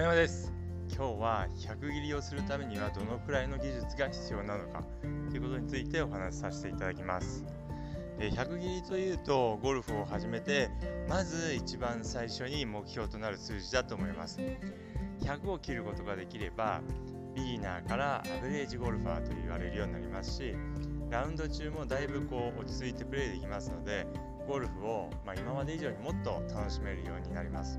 山です。今日は100切りをするためにはどのくらいの技術が必要なのかということについてお話しさせていただきます。100切りというとゴルフを始めてまず一番最初に目標となる数字だと思います。100を切ることができればビギナーからアベレージゴルファーと言われるようになりますしラウンド中もだいぶこう落ち着いてプレーできますのでゴルフを、ま、今まで以上にもっと楽しめるようになります。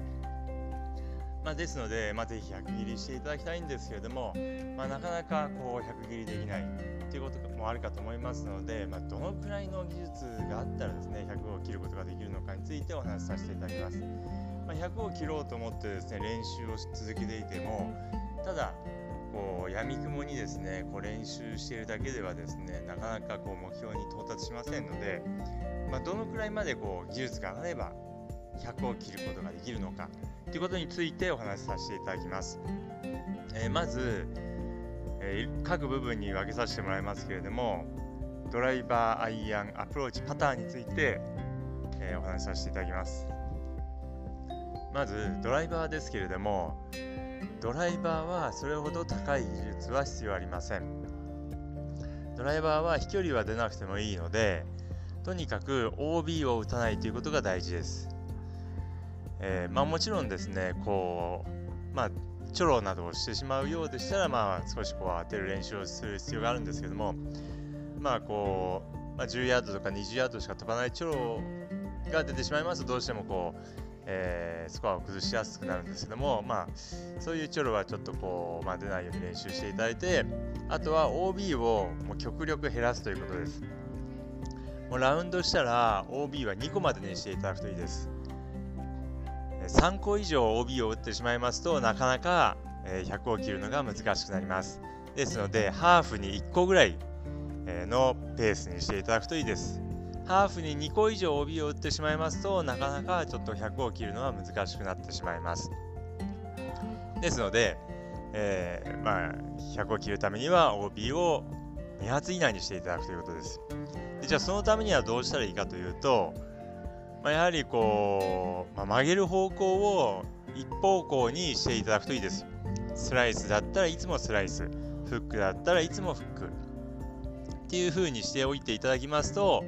まあ、ですので、まあ、ぜひ100切りしていただきたいんですけれども、まあ、なかなかこう100切りできないということもあるかと思いますので、まあ、どのくらいの技術があったらですね100を切ることができるのかについてお話しさせていただきます。まあ、100を切ろうと思ってですね練習を続けていてもただこう闇雲にですねこう練習しているだけではですねなかなかこう目標に到達しませんので、まあ、どのくらいまでこう技術が上がれば100を切ることができるのかということについてお話しさせていただきます。えー、まず、えー、各部分に分けさせてもらいますけれどもドライバー、アイアン、アプローチ、パターンについて、えー、お話しさせていただきます。まずドライバーですけれどもドライバーはそれほど高い技術は必要ありませんドライバーは飛距離は出なくてもいいのでとにかく OB を打たないということが大事です、えー、まあ、もちろんですねこうまあチョロなどをしてしまうようでしたらまあ少しこう当てる練習をする必要があるんですけどもまあこう、まあ、10ヤードとか20ヤードしか飛ばないチョロが出てしまいますとどうしてもこうえー、スコアを崩しやすくなるんですけども、まあ、そういうチョロはちょっとこう、まあ、出ないように練習していただいてあとは OB をもう極力減らすということです。もうラウンドしたら OB は2個までにしていただくといいです。3個以上 OB を打ってしまいますとなかなか100を切るのが難しくなります。ですのでハーフに1個ぐらいのペースにしていただくといいです。ハーフに2個以上帯を打ってしまいますとなかなかちょっと100を切るのは難しくなってしまいます。ですので、えー、まあ、100を切るためには OB を2発以内にしていただくということです。でじゃあそのためにはどうしたらいいかというと、まあ、やはりこう、まあ、曲げる方向を一方向にしていただくといいですスライスだったらいつもスライスフックだったらいつもフックっていう風にしておいていただきますと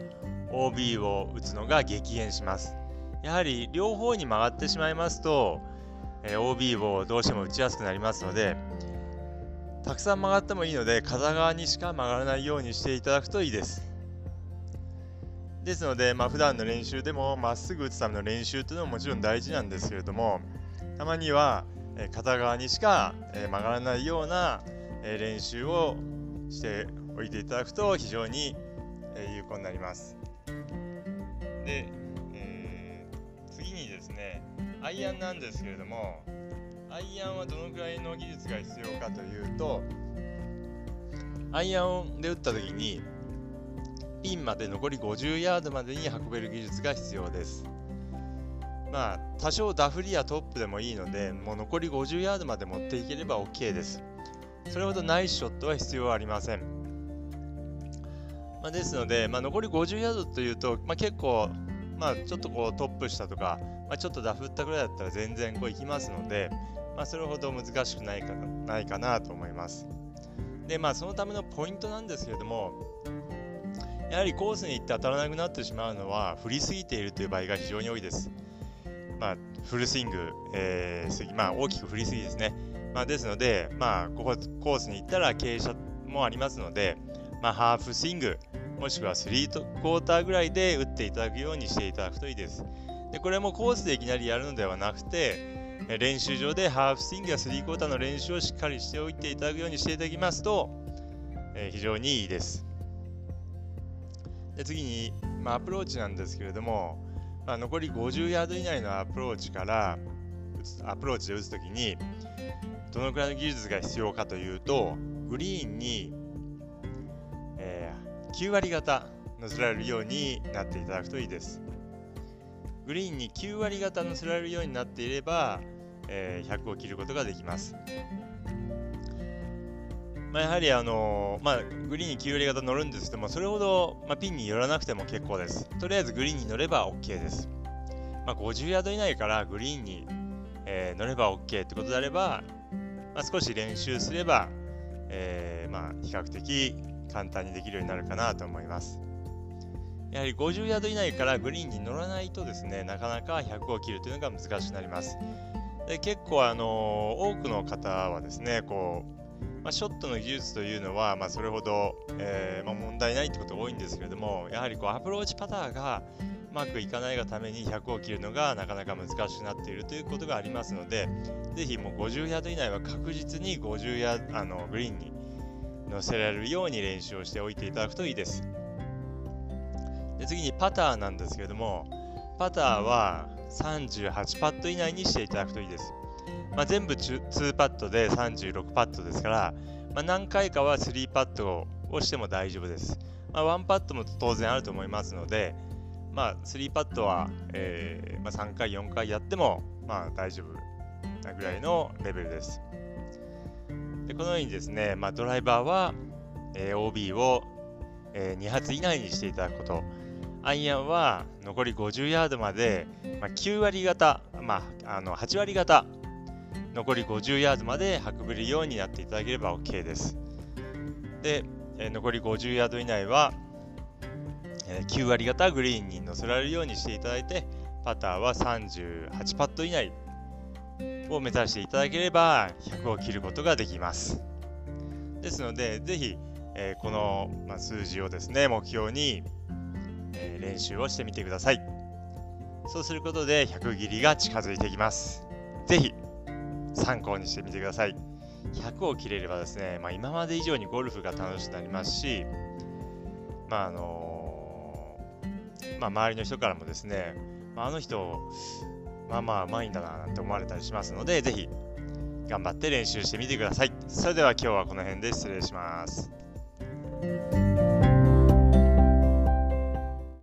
OB を打つのが激減します。やはり両方に曲がってしまいますと、え OB をどうしても打ちやすくなりますので、たくさん曲がってもいいので、片側にしか曲がらないようにしていただくといいです。ですので、まあ、普段の練習でもまっすぐ打つための練習というのももちろん大事なんですけれども、たまには、片側にしか、曲がらないような、練習をしておいていただくと非常に、有効になります。で、えー、次にですねアイアンなんですけれどもアイアンはどのくらいの技術が必要かというとアイアンで打った時にピンまで残り50ヤードまでに運べる技術が必要です。まあ多少ダフリやトップでもいいのでもう残り50ヤードまで持っていければ OK です。それほどナイスショットは必要ありません。まあ、ですので、まあ、残り50ヤードというと、まあ、結構、まあ、ちょっとこうトップしたとか、まあ、ちょっとダフったぐらいだったら全然こういきますので、まあ、それほど難しくないかなないかなと思います。で、まあ、そのためのポイントなんですけれども、やはりコースに行って当たらなくなってしまうのは、振りすぎているという場合が非常に多いです。まあ、フルスイング、えーまあ、大きく振りすぎですね。まあ、ですので、まあ、ここコースに行ったら傾斜もありますので、まあ、ハーフスイング、もしくは3クォーターぐらいで打っていただくようにしていただくといいです。でこれもコースでいきなりやるのではなくて、練習場でハーフスイングや3クォーターの練習をしっかりしておいていただくようにしていただきますと、えー、非常にいいです。で次に、まあ、アプローチなんですけれども、まあ、残り50ヤード以内のアプローチからアプローチで打つときにどのくらいの技術が必要かというとグリーンにえ9割方乗せられるようになっていただくといいです。グリーンに9割方乗せられるようになっていれば、えー、100を切ることができます。まあ、やはり、あのー、まあ、グリーンに9割方乗るんですけども、それほど、まあ、ピンに寄らなくても結構です。とりあえずグリーンに乗れば OK です。まあ、50ヤード以内からグリーンに、えー、乗れば OK ってことであれば、まあ、少し練習すれば、えー、まあ、比較的簡単にできるようになるかなと思います。やはり50ヤード以内からグリーンに乗らないとですね、なかなか100を切るというのが難しくなります。で結構、あの多くの方はですね、こうまあ、ショットの技術というのは、まあ、それほど、えー、まあ、問題ないってことが多いんですけれども、やはりこうアプローチパターがうまくいかないがために100を切るのがなかなか難しくなっているということがありますので、ぜひもう50ヤード以内は確実に50ヤードあのグリーンに乗せられるように練習をしておいていただくといいです。で次にパターなんですけれども、パターは38パット以内にしていただくといいです。まあ、全部2パットで36パットですから、まあ、何回かは3パットをしても大丈夫です。まあ、1パットも当然あると思いますので、まあ、3パットは、えーまあ、3回、4回やっても、まあ、大丈夫なぐらいのレベルです。でこのようにですね、まあ、ドライバーは、えー、OB を、えー、2発以内にしていただくこと。アイアンは残り50ヤードまで、まあ、9割方、まあ、あの8割方、残り50ヤードまで運べるようになっていただければ OK です。で、え、残り50ヤード以内は、え、9割方グリーンに乗せられるようにしていただいて、パターは38パット以内を目指していただければ100を切ることができます。ですので、ぜひ、え、この、ま、数字をですね、目標に、え、練習をしてみてください。そうすることで100切りが近づいてきます。ぜひ参考にしてみてください。100を切れればですね、まあ、今まで以上にゴルフが楽しくなりますし、まああのー、まあ、周りの人からもですね、まあ、あの人、まあまあうまいんだななんて思われたりしますので、ぜひ頑張って練習してみてください。それでは今日はこの辺で失礼します。